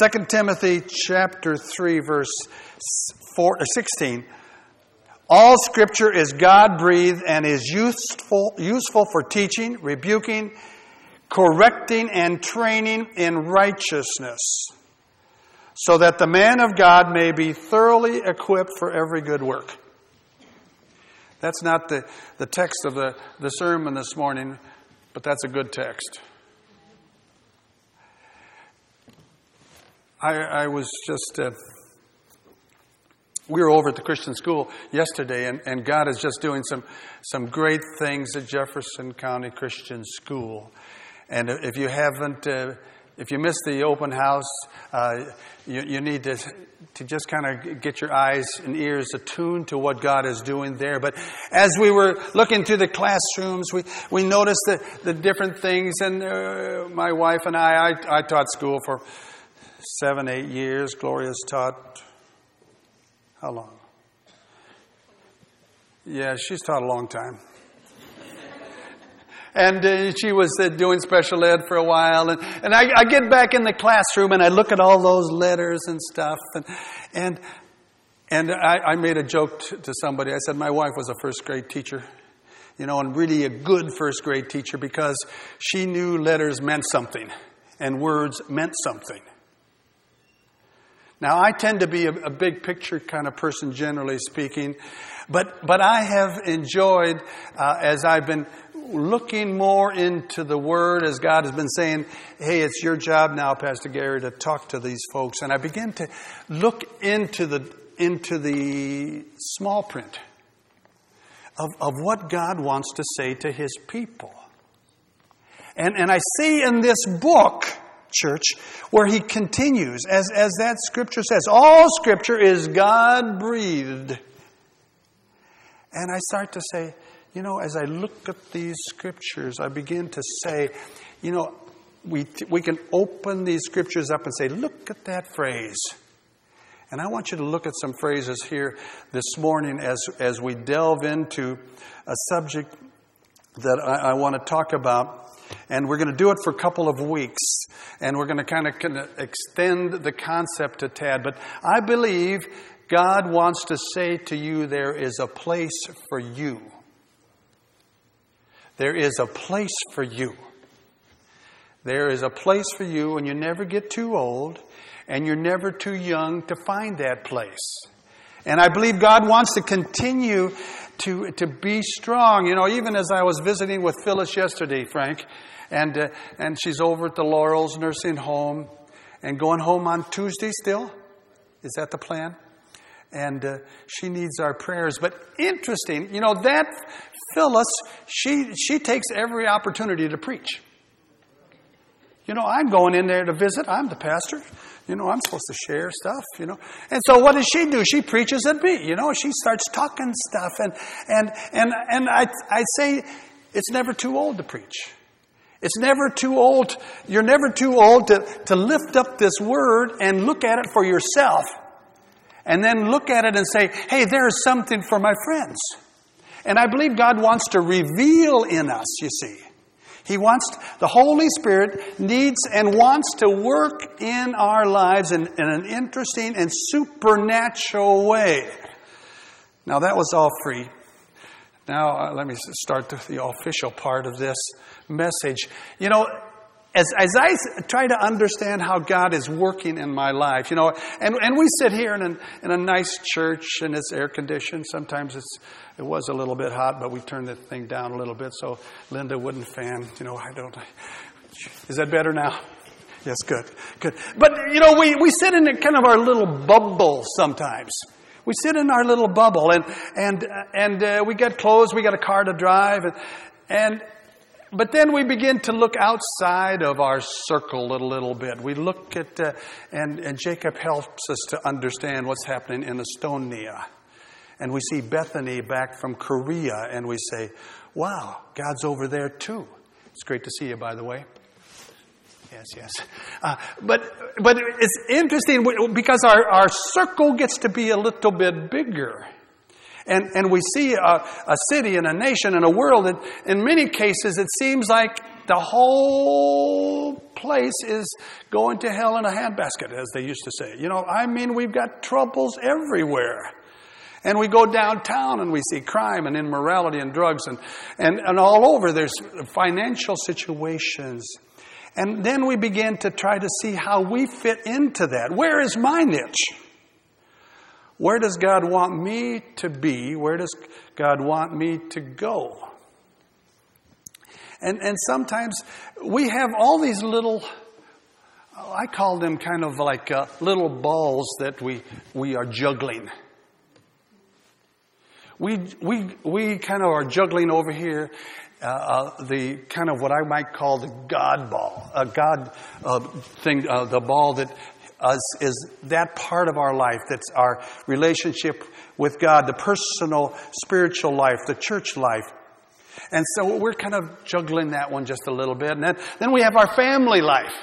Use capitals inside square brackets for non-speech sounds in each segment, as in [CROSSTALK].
2 Timothy chapter 3 verse 4, uh, 16 all scripture is God breathed and is useful, useful for teaching, rebuking, correcting, and training in righteousness, so that the man of God may be thoroughly equipped for every good work. That's not the, the text of the, the sermon this morning, but that's a good text. I, I was just. Uh, we were over at the Christian school yesterday, and, and God is just doing some, some great things at Jefferson County Christian School. And if you haven't, uh, if you missed the open house, uh, you, you need to, to just kind of get your eyes and ears attuned to what God is doing there. But as we were looking through the classrooms, we, we noticed the, the different things. And uh, my wife and I, I, I taught school for seven, eight years. Gloria's taught how long? Yeah, she's taught a long time. [LAUGHS] and uh, she was uh, doing special ed for a while. And, and I, I, get back in the classroom and I look at all those letters and stuff. And, and, and I, I made a joke t- to somebody. I said, My wife was a first grade teacher, you know, and really a good first grade teacher because she knew letters meant something and words meant something. Now, I tend to be a, a, big picture kind of person, generally speaking, but, but I have enjoyed, uh, as I've been looking more into the Word, as God has been saying, hey, it's your job now, Pastor Gary, to talk to these folks. And I begin to look into the, into the small print of, of what God wants to say to His people. And, and I see in this book, church, where he continues, as, as that scripture says, all scripture is God breathed. And I start to say, you know, as I look at these scriptures, I begin to say, you know, we, we can open these scriptures up and say, look at that phrase. And I want you to look at some phrases here this morning as, as we delve into a subject that I, I want to talk about and we're going to do it for a couple of weeks. And we're going to kind of, extend the concept a tad. But I believe God wants to say to you there is a place for you. There is a place for you. There is a place for you, and you never get too old, and you're never too young to find that place. And I believe God wants to continue to, to be strong. You know, even as I was visiting with Phyllis yesterday, Frank, and, uh, and she's over at the Laurels Nursing Home and going home on Tuesday still. Is that the plan? And uh, she needs our prayers. But interesting, you know, that Phyllis, she, she takes every opportunity to preach. You know, I'm going in there to visit. I'm the pastor. You know, I'm supposed to share stuff, you know. And so what does she do? She preaches at me, you know. She starts talking stuff. And, and, and, and I, I say it's never too old to preach. It's never too old. You're never too old to, to lift up this word and look at it for yourself. And then look at it and say, hey, there is something for my friends. And I believe God wants to reveal in us, you see. He wants, the Holy Spirit needs and wants to work in our lives in, in an interesting and supernatural way. Now, that was all free. Now, uh, let me start the, official part of this message. You know, as, as I try to understand how God is working in my life, you know, and, and we sit here in, an, in a nice church and it's air conditioned. Sometimes it's it was a little bit hot, but we turned the thing down a little bit so Linda wouldn't fan. You know, I don't. Is that better now? Yes, good, good. But you know, we, we sit in kind of our little bubble sometimes. We sit in our little bubble, and and and uh, we get clothes. We got a car to drive, and and but then we begin to look outside of our circle a little bit. We look at, uh, and, and Jacob helps us to understand what's happening in Estonia and we see Bethany back from Korea, and we say, wow, God's over there too. It's great to see you, by the way. Yes, yes. Uh, but, but it's interesting because our, our circle gets to be a little bit bigger. And, and we see a, a city and a nation and a world, and in many cases, it seems like the whole place is going to hell in a handbasket, as they used to say. You know, I mean, we've got troubles everywhere. And we go downtown and we see crime and immorality and drugs and, and, and all over there's financial situations. And then we begin to try to see how we fit into that. Where is my niche? Where does God want me to be? Where does God want me to go? And, and sometimes we have all these little, I call them kind of like uh, little balls that we, we are juggling. We, we, we kind of are juggling over here uh, uh, the kind of what I might call the God ball, a God uh, thing, uh, the ball that is, is that part of our life that's our relationship with God, the personal spiritual life, the church life. And so we're kind of juggling that one just a little bit. And then, then we have our family life.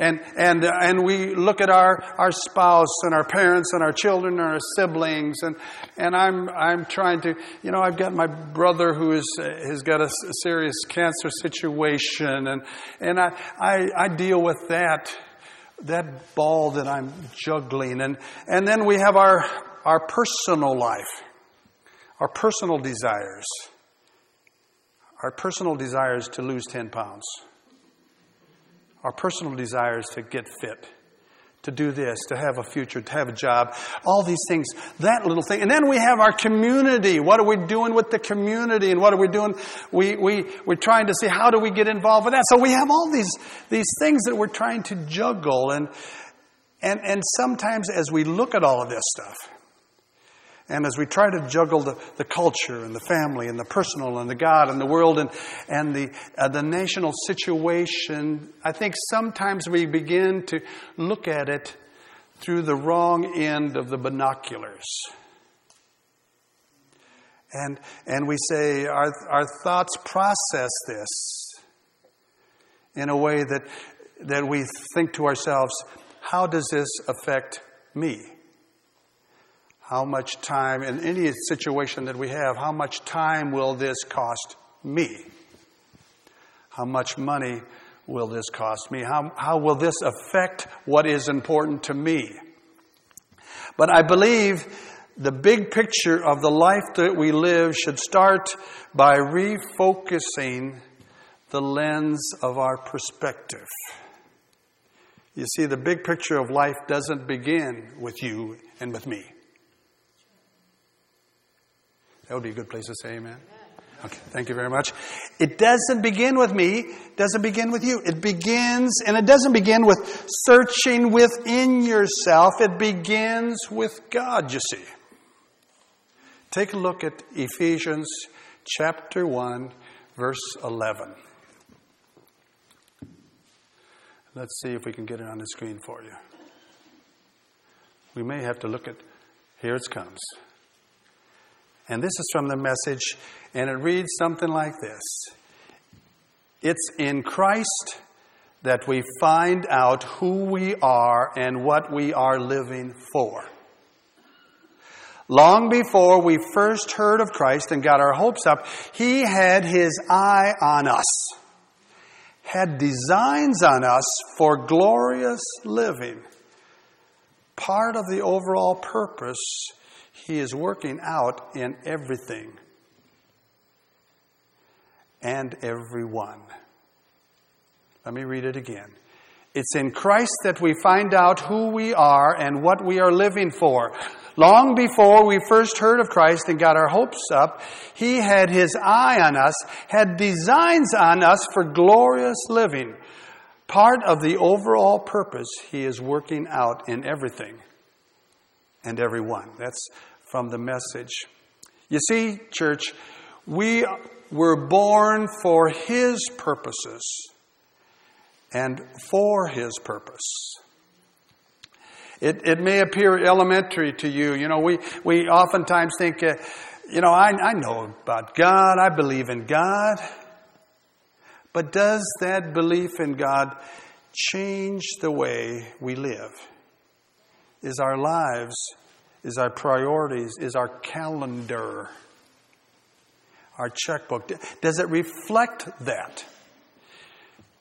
And, and, uh, and we look at our, our spouse and our parents and our children and our siblings. And, and I'm, I'm trying to, you know, I've got my brother who is, uh, has got a, a serious cancer situation. And, and I, I, I deal with that, that ball that I'm juggling. And, and then we have our, our personal life, our personal desires. Our personal desires to lose 10 pounds our personal desires to get fit, to do this, to have a future, to have a job, all these things, that little thing. And then we have our community. What are we doing with the community? And what are we doing? We, we, we're trying to see how do we get involved with that. So we have all these, these things that we're trying to juggle. And, and, and sometimes as we look at all of this stuff, and as we try to juggle the, the culture and the family and the personal and the God and the world and, and the, uh, the national situation, I think sometimes we begin to look at it through the wrong end of the binoculars. And, and we say our, our thoughts process this in a way that, that we think to ourselves, how does this affect me? How much time, in any situation that we have, how much time will this cost me? How much money will this cost me? How, how will this affect what is important to me? But I believe the big picture of the life that we live should start by refocusing the lens of our perspective. You see, the big picture of life doesn't begin with you and with me. That would be a good place to say amen. Okay, thank you very much. It doesn't begin with me, doesn't begin with you. It begins, and it doesn't begin with searching within yourself. It begins with God, you see. Take a look at Ephesians chapter 1, verse 11. Let's see if we can get it on the screen for you. We may have to look at, here it comes. And this is from the message, and it reads something like this It's in Christ that we find out who we are and what we are living for. Long before we first heard of Christ and got our hopes up, He had His eye on us, had designs on us for glorious living. Part of the overall purpose he is working out in everything and everyone. Let me read it again. It's in Christ that we find out who we are and what we are living for. Long before we first heard of Christ and got our hopes up, He had His eye on us, had designs on us for glorious living. Part of the overall purpose He is working out in everything and everyone. That's from the message. You see, church, we were born for His purposes and for His purpose. It, it may appear elementary to you. You know, we, we oftentimes think, uh, you know, I, I know about God, I believe in God. But does that belief in God change the way we live? Is our lives is our priorities, is our calendar, our checkbook. Does it reflect that?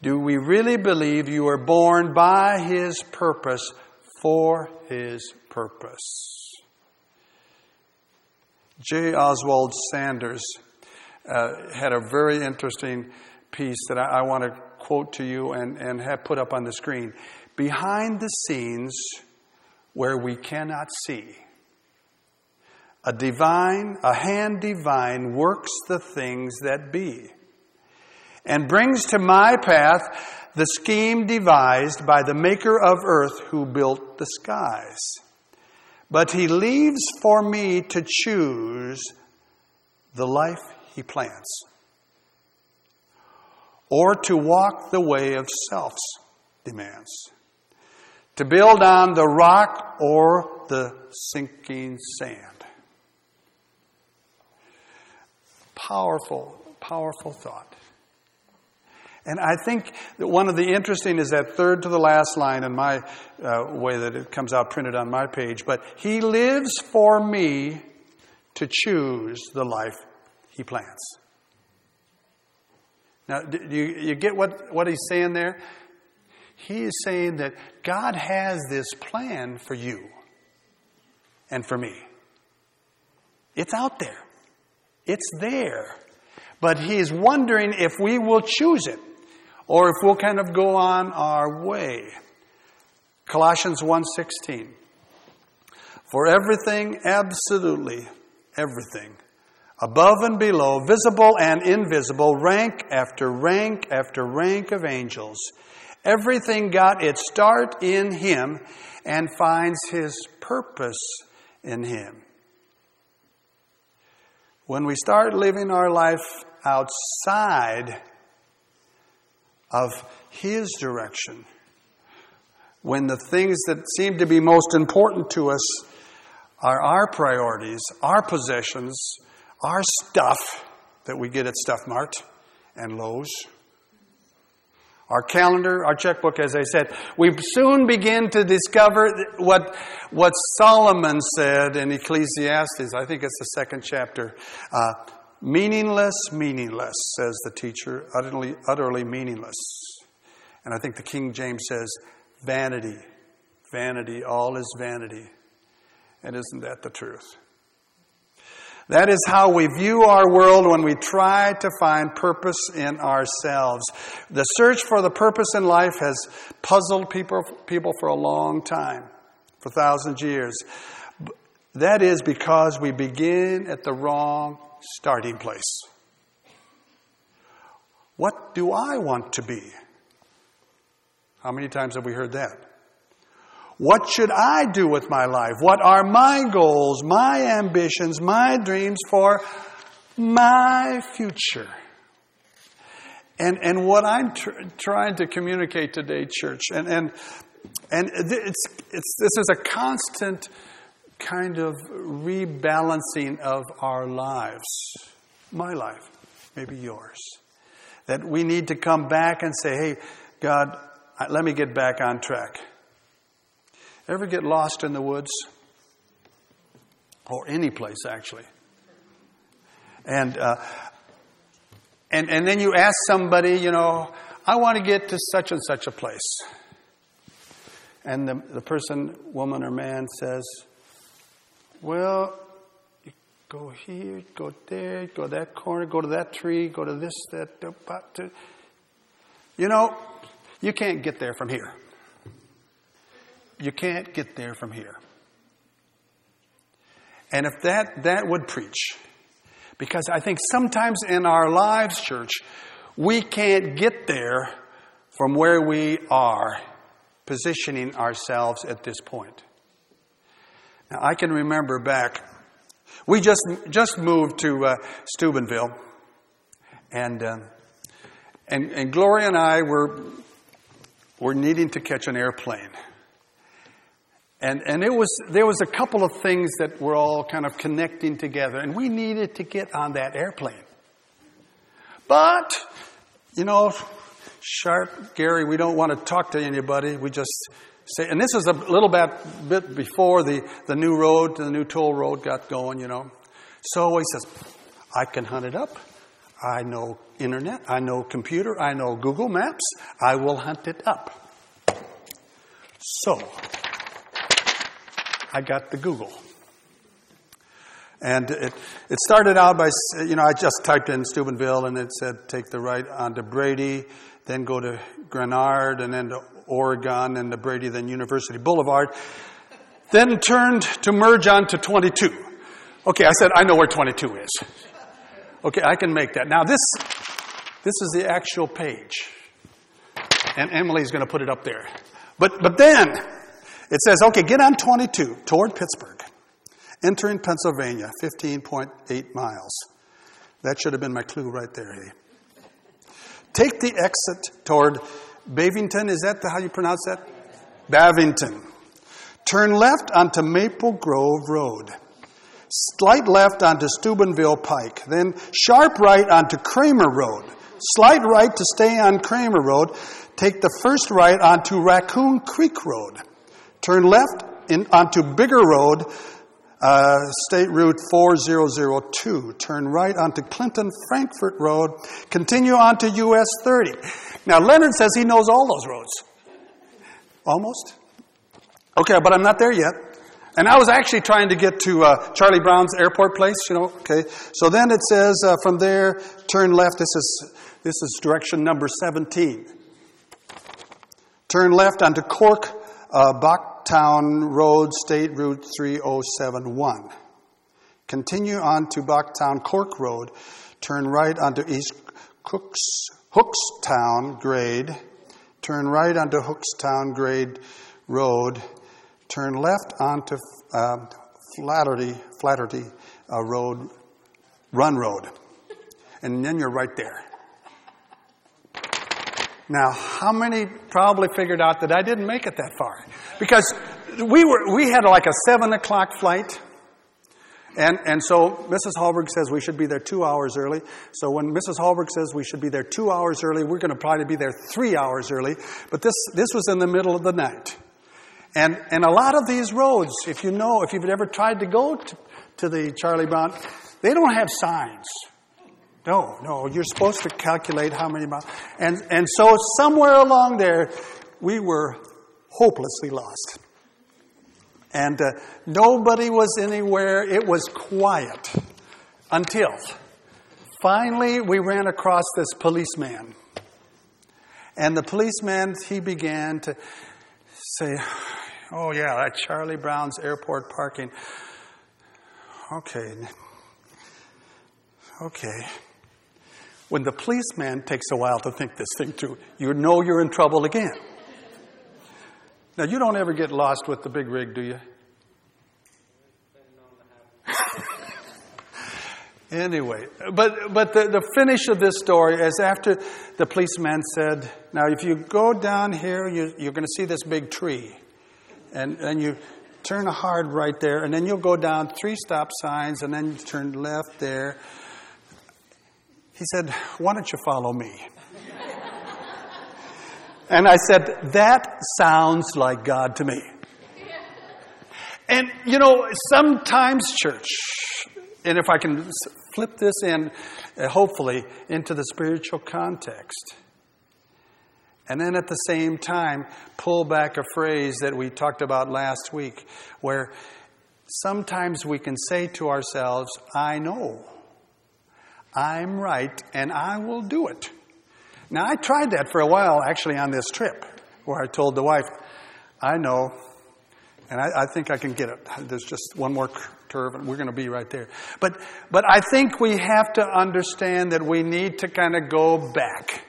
Do we really believe you were born by His purpose for His purpose? J. Oswald Sanders uh, had a very interesting piece that I, I want to quote to you and, and have put up on the screen. Behind the scenes where we cannot see, a divine, a hand divine works the things that be and brings to my path the scheme devised by the maker of earth who built the skies. But he leaves for me to choose the life he plants, or to walk the way of self's demands, to build on the rock or the sinking sand. Powerful, powerful thought. And I think that one of the interesting is that third to the last line in my uh, way that it comes out printed on my page. But He lives for me to choose the life He plants. Now, do you, you get what, what He's saying there? He is saying that God has this plan for you and for me. It's out there. It's there. But He's wondering if we will choose it or if we'll kind of go on our way. Colossians 1:16 For everything absolutely everything above and below visible and invisible rank after rank after rank of angels everything got its start in him and finds his purpose in him when we start living our life outside of His direction. When the things that seem to be most important to us are our priorities, our possessions, our stuff that we get at Stuff Mart and Lowe's. Our calendar, our checkbook, as I said, we soon begin to discover what, what Solomon said in Ecclesiastes. I think it's the second chapter. Uh, Meaningless, meaningless, says the teacher, utterly, utterly meaningless. And I think the King James says, vanity, vanity, all is vanity. And isn't that the truth? That is how we view our world when we try to find purpose in ourselves. The search for the purpose in life has puzzled people, people for a long time, for thousands of years. That is because we begin at the wrong starting place. What do I want to be? How many times have we heard that? What should I do with my life? What are my goals, my ambitions, my dreams for my future? And, and what I'm tr- trying to communicate today, church, and, and, and it's, it's, this is a constant kind of rebalancing of our lives. My life, maybe yours. That we need to come back and say, hey, God, let me get back on track. Ever get lost in the woods? Or any place, actually. And, uh, and, and then you ask somebody, you know, I want to get to such and such a place. And the, the person, woman or man says, well, you go here, go there, go that corner, go to that tree, go to this, that, that. You know, you can't get there from here. You can't get there from here. And if that, that would preach. Because I think sometimes in our lives, church, we can't get there from where we are positioning ourselves at this point. Now, I can remember back, we just, just moved to uh, Steubenville, and, uh, and, and Gloria and I were, were needing to catch an airplane. And, and it was, there was a couple of things that were all kind of connecting together, and we needed to get on that airplane. But, you know, sharp Gary, we don't want to talk to anybody. We just say, and this is a little bit, bit before the, the new road, the new toll road got going, you know. So he says, I can hunt it up. I know internet, I know computer, I know Google Maps, I will hunt it up. So, I got the Google. And it, it started out by, you know, I just typed in Steubenville and it said take the right onto Brady, then go to Granard and then to Oregon and to Brady, then University Boulevard. Then turned to merge onto 22. Okay, I said, I know where 22 is. Okay, I can make that. Now this, this is the actual page. And Emily's going to put it up there. But, but then it says, okay, get on 22 toward Pittsburgh. Entering Pennsylvania, 15.8 miles. That should have been my clue right there, hey? Take the exit toward Bavington. Is that the, how you pronounce that? Bavington. Turn left onto Maple Grove Road. Slight left onto Steubenville Pike. Then sharp right onto Kramer Road. Slight right to stay on Kramer Road. Take the first right onto Raccoon Creek Road. Turn left in, onto Bigger Road, uh, State Route 4002. Turn right onto Clinton Frankfort Road. Continue onto US 30. Now, Leonard says he knows all those roads. Almost. Okay, but I'm not there yet. And I was actually trying to get to uh, Charlie Brown's airport place, you know. Okay, so then it says uh, from there, turn left. This is this is direction number 17. Turn left onto Cork, uh, Bocktown Road, State Route 3071. Continue on to Bocktown Cork Road. Turn right onto East Cooks, Hookstown Grade. Turn right onto Hookstown Grade Road turn left onto uh, Flaugherty, Flaugherty uh, Road, Run Road, and then you're right there. Now, how many probably figured out that I didn't make it that far? Because we were we had like a seven o'clock flight. And, and so Mrs. Hallberg says we should be there two hours early. So when Mrs. Hallberg says we should be there two hours early, we're going to probably be there three hours early. But this, this was in the middle of the night. And, and a lot of these roads, if you know, if you've ever tried to go to, to the Charlie Brown, they don't have signs. No, no, you're supposed to calculate how many miles. And, and so somewhere along there, we were hopelessly lost. And uh, nobody was anywhere. It was quiet until finally we ran across this policeman. And the policeman, he began to say, Oh, yeah, that Charlie Brown's airport parking. Okay. Okay. When the policeman takes a while to think this thing through, you know you're in trouble again. Now, you don't ever get lost with the big rig, do you? [LAUGHS] anyway, but, but the, the finish of this story is after the policeman said, Now, if you go down here, you, you're going to see this big tree and then you turn hard right there, and then you'll go down three stop signs, and then you turn left there. He said, Why don't you follow me? and I said, That sounds like God to me. And, you know, sometimes, church, and if I can flip this in, uh, hopefully, into the spiritual context, and then at the same time, pull back a phrase that we talked about last week, where sometimes we can say to ourselves, I know. I'm right, and I will do it. Now, I tried that for a while actually on this trip, where I told the wife, I know, and I, I think I can get it. There's just one more curve, and we're going to be right there. But, but I think we have to understand that we need to kind of go back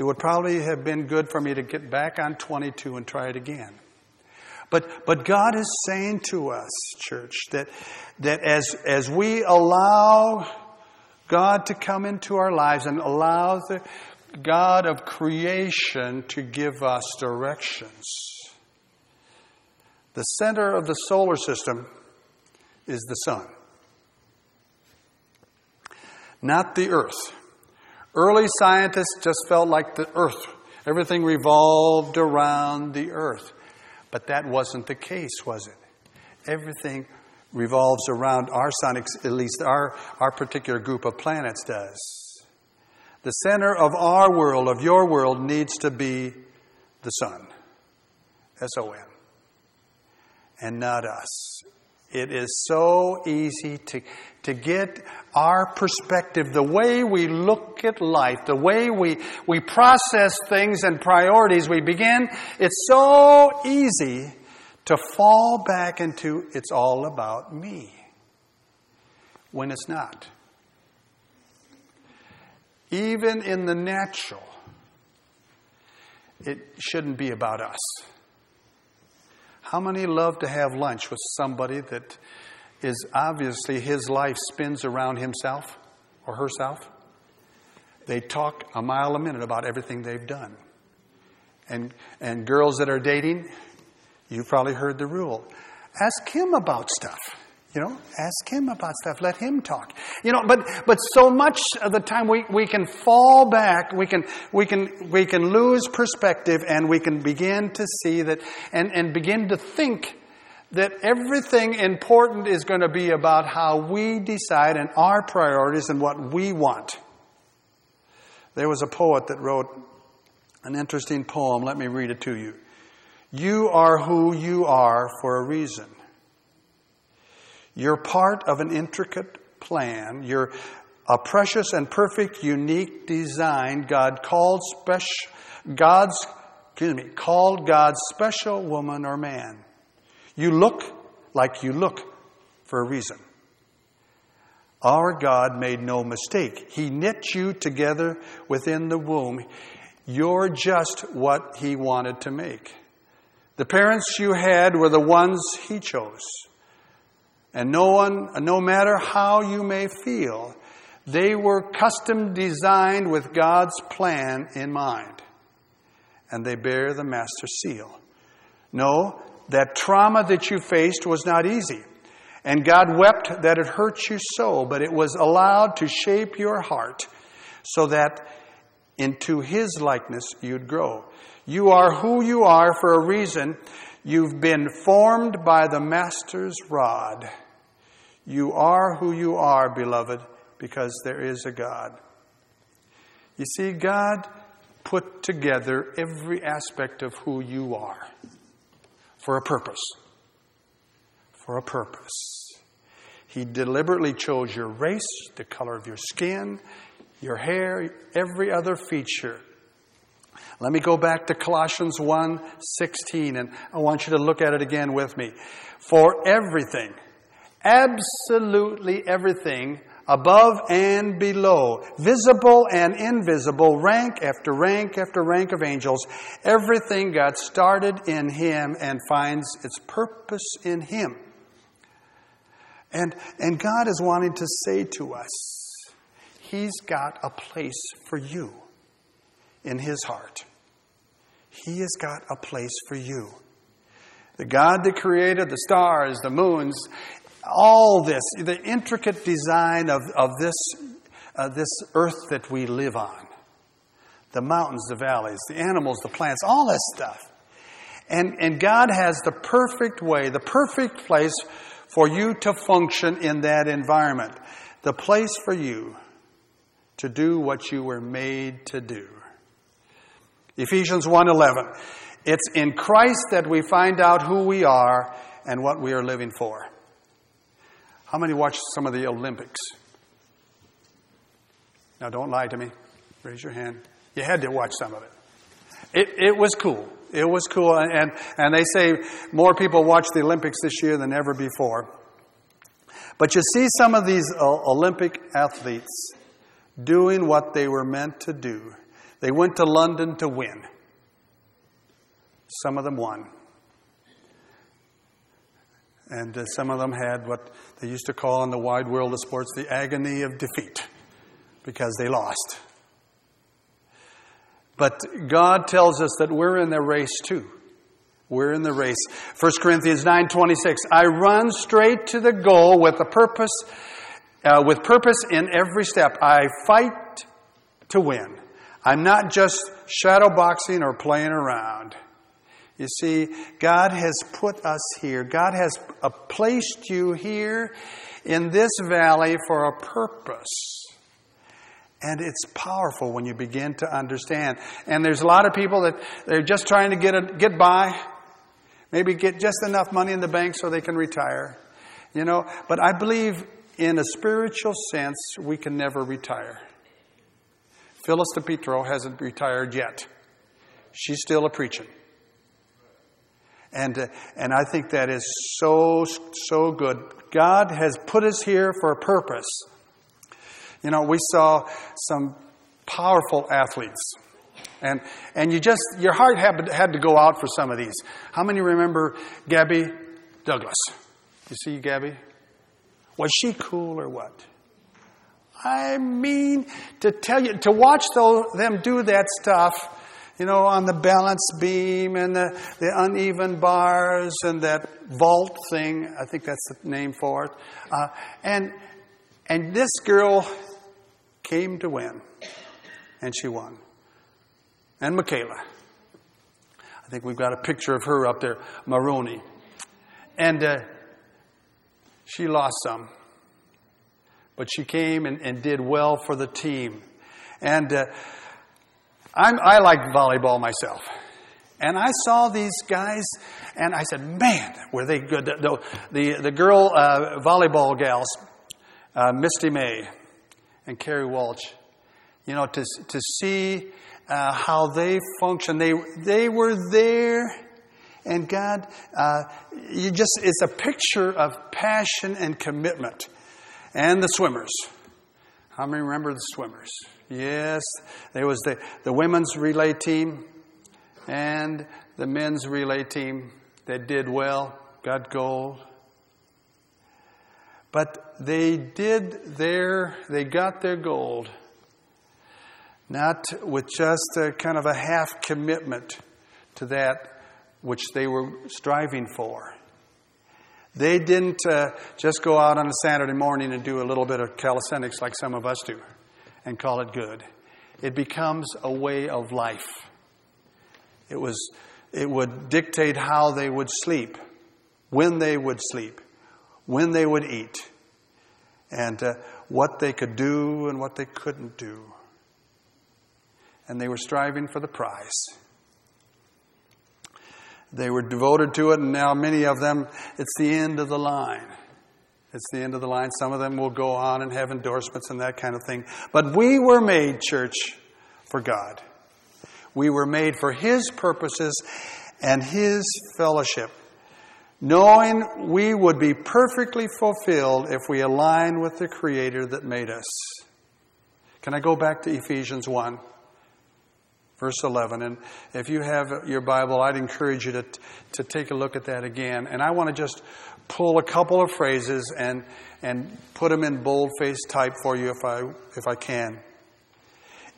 it would probably have been good for me to get back on 22 and try it again. But, but God is saying to us, church, that, that as, as we allow God to come into our lives and allow the God of creation to give us directions, the center of the solar system is the sun, not the earth. Early scientists just felt like the earth, everything revolved around the earth. But that wasn't the case, was it? Everything revolves around our sun, at least our, our particular group of planets does. The center of our world, of your world, needs to be the sun. S O N. And not us. It is so easy to, to get our perspective, the way we look at life, the way we, we process things and priorities, we begin, it's so easy to fall back into it's all about me when it's not. Even in the natural, it shouldn't be about us. How many love to have lunch with somebody that is obviously his life spins around himself or herself? They talk a mile a minute about everything they've done. And, and girls that are dating, You've probably heard the rule. Ask him about stuff. You know, ask him about stuff. Let him talk. You know, but, but so much of the time we, we can fall back, we can, we can, we can lose perspective and we can begin to see that and, and begin to think that everything important is going to be about how we decide and our priorities and what we want. There was a poet that wrote an interesting poem. Let me read it to you. You are who you are for a reason. You're part of an intricate plan. You're a precious and perfect, unique design God called special, God's, excuse me, called God's special woman or man. You look like you look for a reason. Our God made no mistake. He knit you together within the womb. You're just what He wanted to make. The parents you had were the ones He chose. And no one, no matter how you may feel, they were custom designed with God's plan in mind. And they bear the master seal. No, that trauma that you faced was not easy. And God wept that it hurt you so, but it was allowed to shape your heart so that into His likeness you'd grow. You are who you are for a reason. You've been formed by the Master's rod. You are who you are, beloved, because there is a God. You see, God put together every aspect of who you are for a purpose. For a purpose. He deliberately chose your race, the color of your skin, your hair, every other feature let me go back to Colossians 1:16 and I want you to look at it again with me. For everything, absolutely everything above and below, visible and invisible, rank after rank after rank of angels, everything got started in him and finds its purpose in him. And, and God is wanting to say to us, He's got a place for you in His heart. He has got a place for you. The God that created the stars, the moons, all this, the intricate design of, of this, uh, this earth that we live on the mountains, the valleys, the animals, the plants, all that stuff. And, and God has the perfect way, the perfect place for you to function in that environment. The place for you to do what you were made to do. Ephesians 1:11. It's in Christ that we find out who we are and what we are living for. How many watched some of the Olympics? Now don't lie to me. Raise your hand. You had to watch some of it. It, it was cool. It was cool. And, and they say more people watch the Olympics this year than ever before. But you see some of these uh, Olympic athletes doing what they were meant to do. They went to London to win. Some of them won. And uh, some of them had what they used to call in the wide world of sports the agony of defeat because they lost. But God tells us that we're in the race too. We're in the race. 1 Corinthians 9:26 I run straight to the goal with a purpose uh, with purpose in every step. I fight to win. I'm not just shadow boxing or playing around. You see, God has put us here. God has placed you here in this valley for a purpose. And it's powerful when you begin to understand. And there's a lot of people that they're just trying to get a, get by, maybe get just enough money in the bank so they can retire. You know, but I believe in a spiritual sense we can never retire. Phyllis DePietro hasn't retired yet. She's still a preaching. And, uh, and I think that is so, so good. God has put us here for a purpose. You know, we saw some powerful athletes. And, and you just, your heart had, had to go out for some of these. How many remember Gabby Douglas? You see Gabby? Was she cool or what? I mean, to tell you, to watch them do that stuff, you know, on the balance beam and the, the uneven bars and that vault thing, I think that's the name for it. Uh, and, and this girl came to win, and she won. And McKayla. I think we've got a picture of her up there, Maroney. And uh, she lost some but she came and, and did well for the team. And uh, i like volleyball myself. And I saw these guys, and I said, man, were they good. The, the, the girl uh, volleyball gals, uh, Misty May and Kerri Walsh, you know, to, to see uh, how they function. They, they were there, and God, uh, you just, it's a picture of passion and commitment and the swimmers. How many remember the swimmers? Yes, there was the, the women's relay team and the men's relay team that did well, got gold. But they did their, they got their gold, not with just a kind of a half commitment to that which they were striving for. They didn't uh, just go out on a Saturday morning and do a little bit of calisthenics like some of us do and call it good. It becomes a way of life. It, was, it would dictate how they would sleep, when they would sleep, when they would eat, and uh, what they could do and what they couldn't do. And they were striving for the prize. They were devoted to it, and now many of them, it's the end of the line. It's the end of the line. Some of them will go on and have endorsements and that kind of thing. But we were made, church, for God. We were made for His purposes and His fellowship, knowing we would be perfectly fulfilled if we align with the Creator that made us. Can I go back to Ephesians 1? Verse 11. And if you have your Bible, I'd encourage you to, to take a look at that again. And I want to just pull a couple of phrases and, and put them in boldface type for you if I, if I can.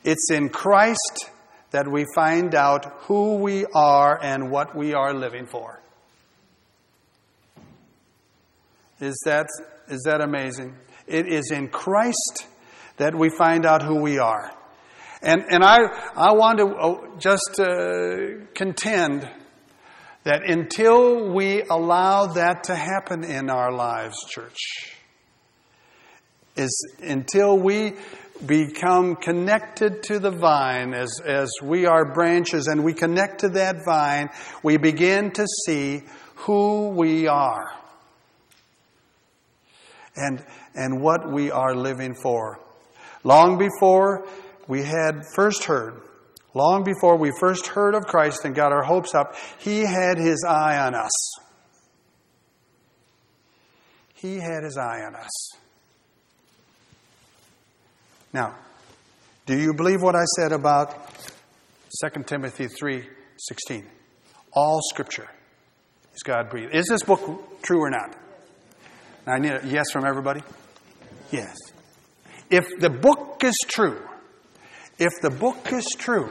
It's in Christ that we find out who we are and what we are living for. Is that, is that amazing? It is in Christ that we find out who we are. And, and I, I want to uh, just uh, contend that until we allow that to happen in our lives, church, is until we become connected to the vine as, as we are branches and we connect to that vine, we begin to see who we are and, and what we are living for. Long before we had first heard, long before we first heard of Christ and got our hopes up, He had His eye on us. He had His eye on us. Now, do you believe what I said about 2 Timothy 3:16? All scripture is God breathed. Is this book true or not? I need a yes from everybody. Yes. If the book is true, if the book is true,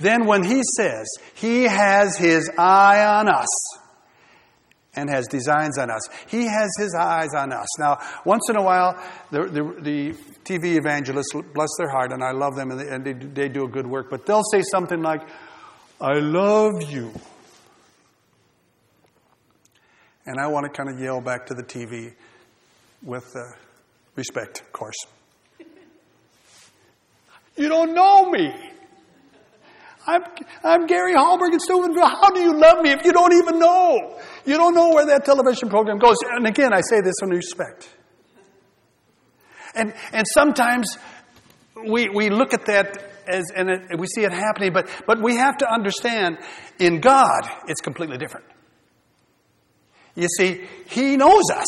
then when he says he has his eye on us and has designs on us, he has his eyes on us. Now, once in a while, the, the, the TV evangelists, bless their heart, and I love them and, they, and they, they do a good work, but they'll say something like, I love you. And I want to kind of yell back to the TV with uh, respect, of course. You don't know me. I'm, I'm Gary Hallberg in Steubenville. How do you love me if you don't even know? You don't know where that television program goes. And again, I say this in respect. And, and sometimes we, we look at that as, and it, we see it happening, but, but we have to understand in God, it's completely different. You see, He knows us.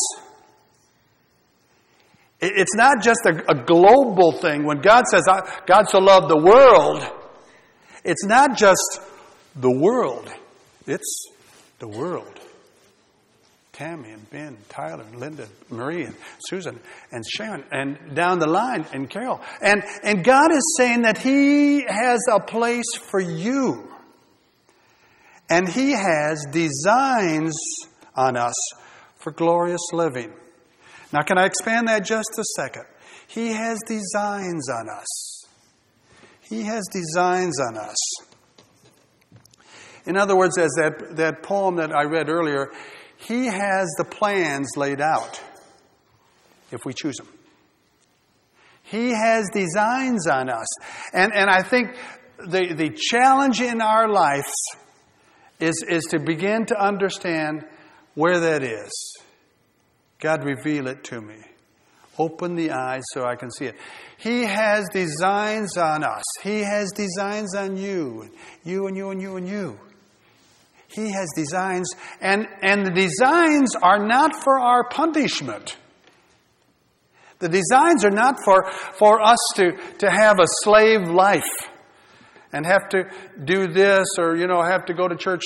It's not just a, a global thing. When God says, God so loved the world, it's not just the world, it's the world. Tammy and Ben, Tyler and Linda, Marie and Susan and Sharon and down the line and Carol. And, and God is saying that He has a place for you. And He has designs on us for glorious living. Now, can I expand that just a second? He has designs on us. He has designs on us. In other words, as that, that poem that I read earlier, He has the plans laid out if we choose them. He has designs on us. And, and I think the, the challenge in our lives is, is to begin to understand where that is. God, reveal it to me. Open the eyes so I can see it. He has designs on us. He has designs on you. You and you and you and you. He has designs, and, and the designs are not for our punishment. The designs are not for, for us to, to have a slave life and have to do this or, you know, have to go to church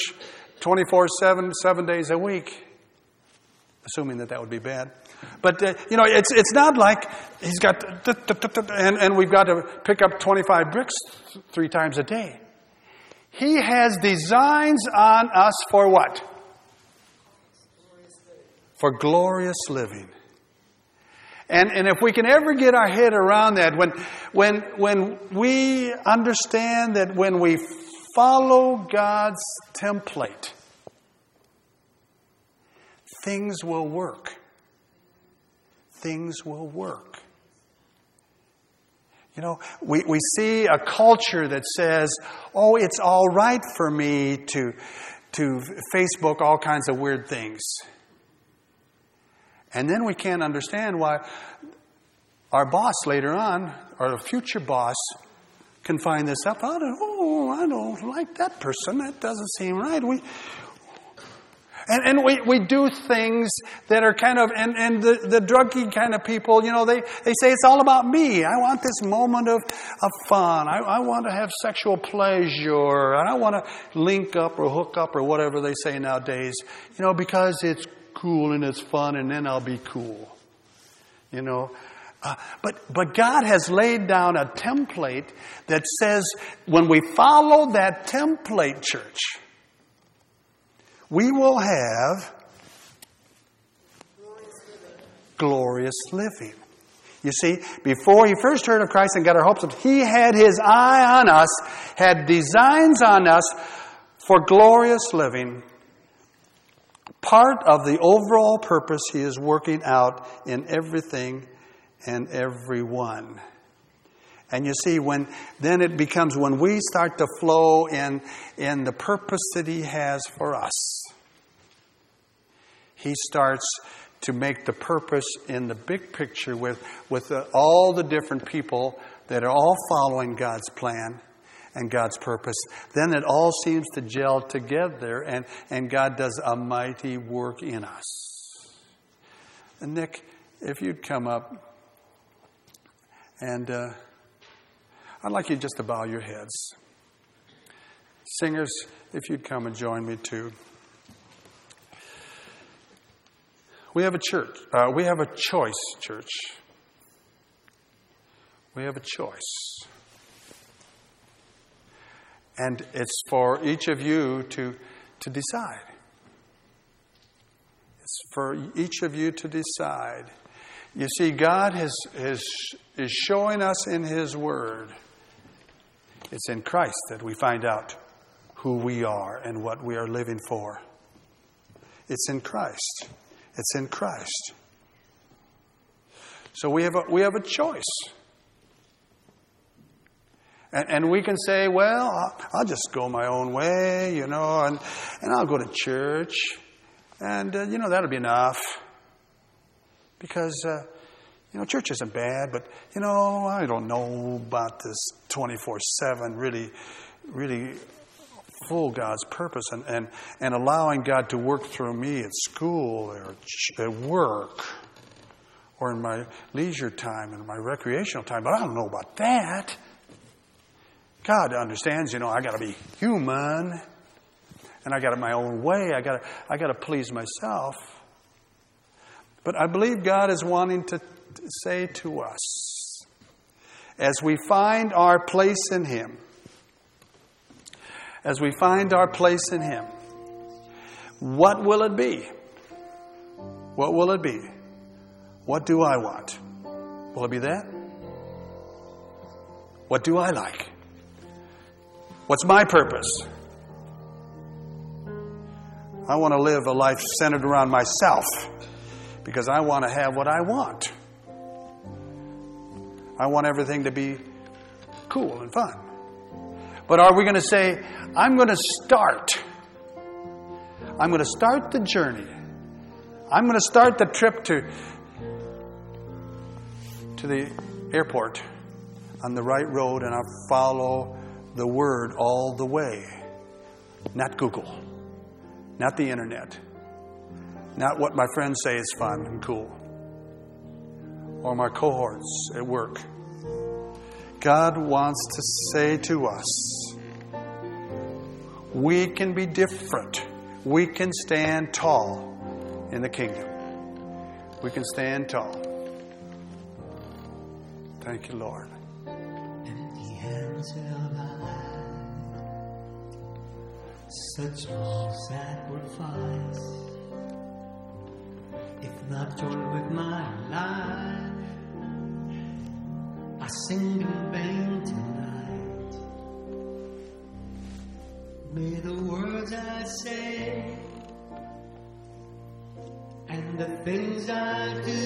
24 7, seven days a week assuming that that would be bad. But, uh, you know, it's, it's not like he's got, and, and we've got to pick up 25 bricks three times a day. He has designs on us for what? For glorious living. And, and if we can ever get our head around that, when, when, when we understand that when we follow God's template, things will work. Things will work. You know, we, we see a culture that says, oh, it's all right for me to, to Facebook all kinds of weird things. And then we can't understand why our boss later on, or a future boss, can find this up. Oh, I don't like that person. That doesn't seem right. We, and, and we, we do things that are kind of, and, and the, the druggy kind of people, you know, they, they say it's all about me. I want this moment of, of fun. I, I want to have sexual pleasure. And I want to link up or hook up or whatever they say nowadays, you know, because it's cool and it's fun and then I'll be cool. You know, uh, but, but God has laid down a template that says when we follow that template, church, we will have glorious living. You see, before he first heard of Christ and got our hopes up, he had his eye on us, had designs on us for glorious living. Part of the overall purpose he is working out in everything and everyone. And you see, when then it becomes when we start to flow in, in the purpose that He has for us, He starts to make the purpose in the big picture with, with the, all the different people that are all following God's plan and God's purpose. Then it all seems to gel together, and, and God does a mighty work in us. And Nick, if you'd come up and. Uh, I'd like you just to bow your heads. Singers, if you'd come and join me too. We have a church. Uh, we have a choice, church. We have a choice. And it's for each of you to, to decide. It's for each of you to decide. You see, God has, has, is showing us in His Word it's in Christ that we find out who we are and what we are living for. It's in Christ. It's in Christ. So we have a, we have a choice. And, and we can say, well, I'll, I'll, just go my own way, you know, and, and I'll go to church. And, uh, you know, that'll be enough. Because, uh, you know, church isn't bad, but, you know, I don't know about this 24 7 really, really full God's purpose and, and, and allowing God to work through me at school or at work or in my leisure time and my recreational time. But I don't know about that. God understands, you know, I got to be human and I got it my own way. I got I got to please myself. But I believe God is wanting to say to us as we find our place in him as we find our place in Him, what will it be? What will it be? What do I want? Will it be that? What do I like? What's my purpose? I want to live a life centered around myself because I want to have what I want. I want everything to be cool and fun. But are we going to say, I'm going to start? I'm going to start the journey. I'm going to start the trip to, to the airport on the right road and I'll follow the word all the way. Not Google, not the internet, not what my friends say is fun and cool, or my cohorts at work. God wants to say to us, we can be different. We can stand tall in the kingdom. We can stand tall. Thank you, Lord. Such sacrifice. If not joy with my life, I sing in vain tonight. May the words I say and the things I do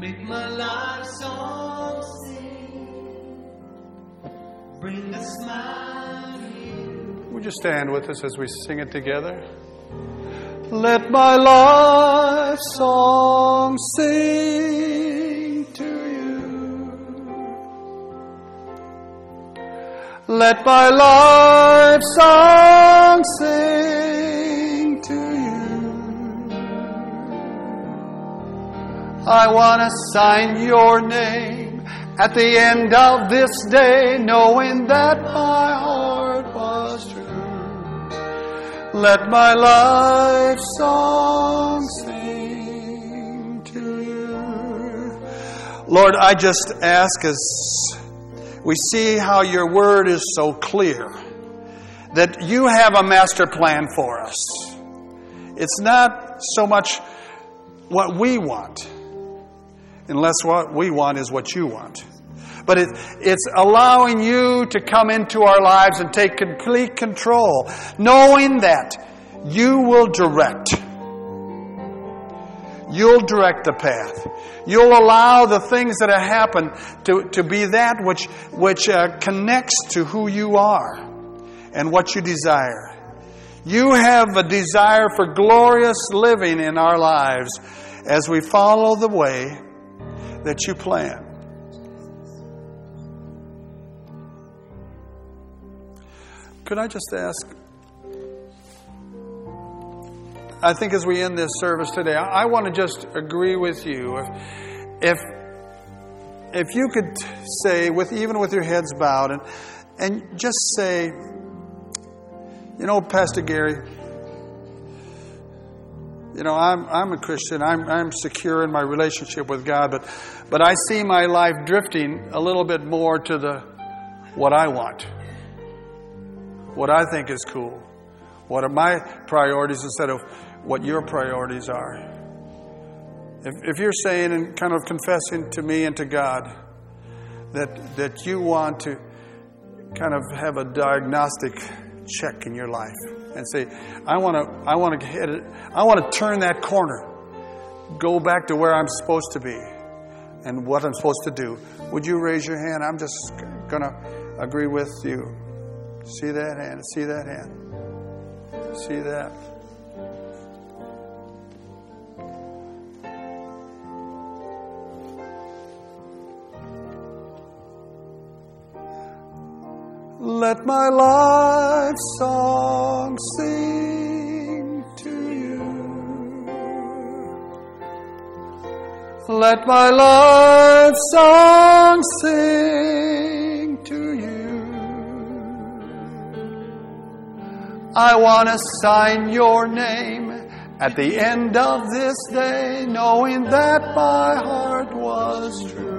make my life song sing, bring a smile. Would you stand with us as we sing it together? Let my life song sing Let my life song sing to you. I want to sign your name at the end of this day, knowing that my heart was true. Let my life song sing to you. Lord, I just ask as we see how your word is so clear that you have a master plan for us. It's not so much what we want, unless what we want is what you want. But it, it's allowing you to come into our lives and take complete control, knowing that you will direct. You'll direct the path. You'll allow the things that have happened to, to be that which, which uh, connects to who you are and what you desire. You have a desire for glorious living in our lives as we follow the way that you plan. Could I just ask? I think as we end this service today, I, want to just agree with you. If, if if you could say, with even with your heads bowed, and and just say, you know, Pastor Gary, you know, I'm I'm a Christian. I'm I'm secure in my relationship with God, but but I see my life drifting a little bit more to the what I want what I think is cool, what are my priorities instead of what your priorities are. If, if you're saying and kind of confessing to me and to God that, that you want to kind of have a diagnostic check in your life and say, I want to, I want to hit it, I want to turn that corner, go back to where I'm supposed to be and what I'm supposed to do. Would you raise your hand? I'm just going to agree with you. See that hand? See that hand? See that? Let my life song sing to you. Let my life song sing to you. I want to sign your name at the end of this day, knowing that my heart was true.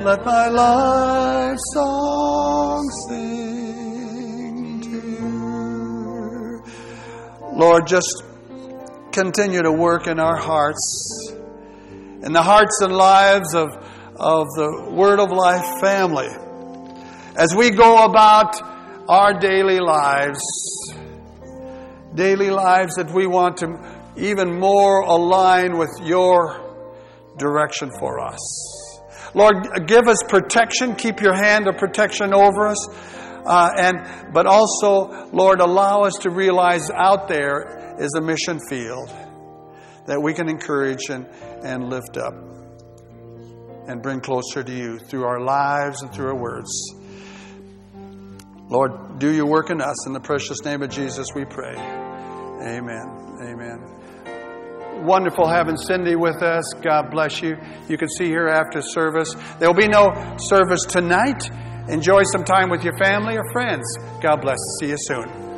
Let my life song sing to you. Lord, just continue to work in our hearts, in the hearts and lives of, of the Word of Life family. As we go about our daily lives, daily lives that we want to even more align with your direction for us. Lord, give us protection. Keep your hand of protection over us. Uh, and but also, Lord, allow us to realize out there is a mission field that we can encourage and, and lift up and bring closer to you through our lives and through our words. Lord, do your work in us. In the precious name of Jesus, we pray. Amen. Amen wonderful having Cindy with us. God bless you. You can see her after service. There will be no service tonight. Enjoy some time with your family or friends. God bless. See you soon.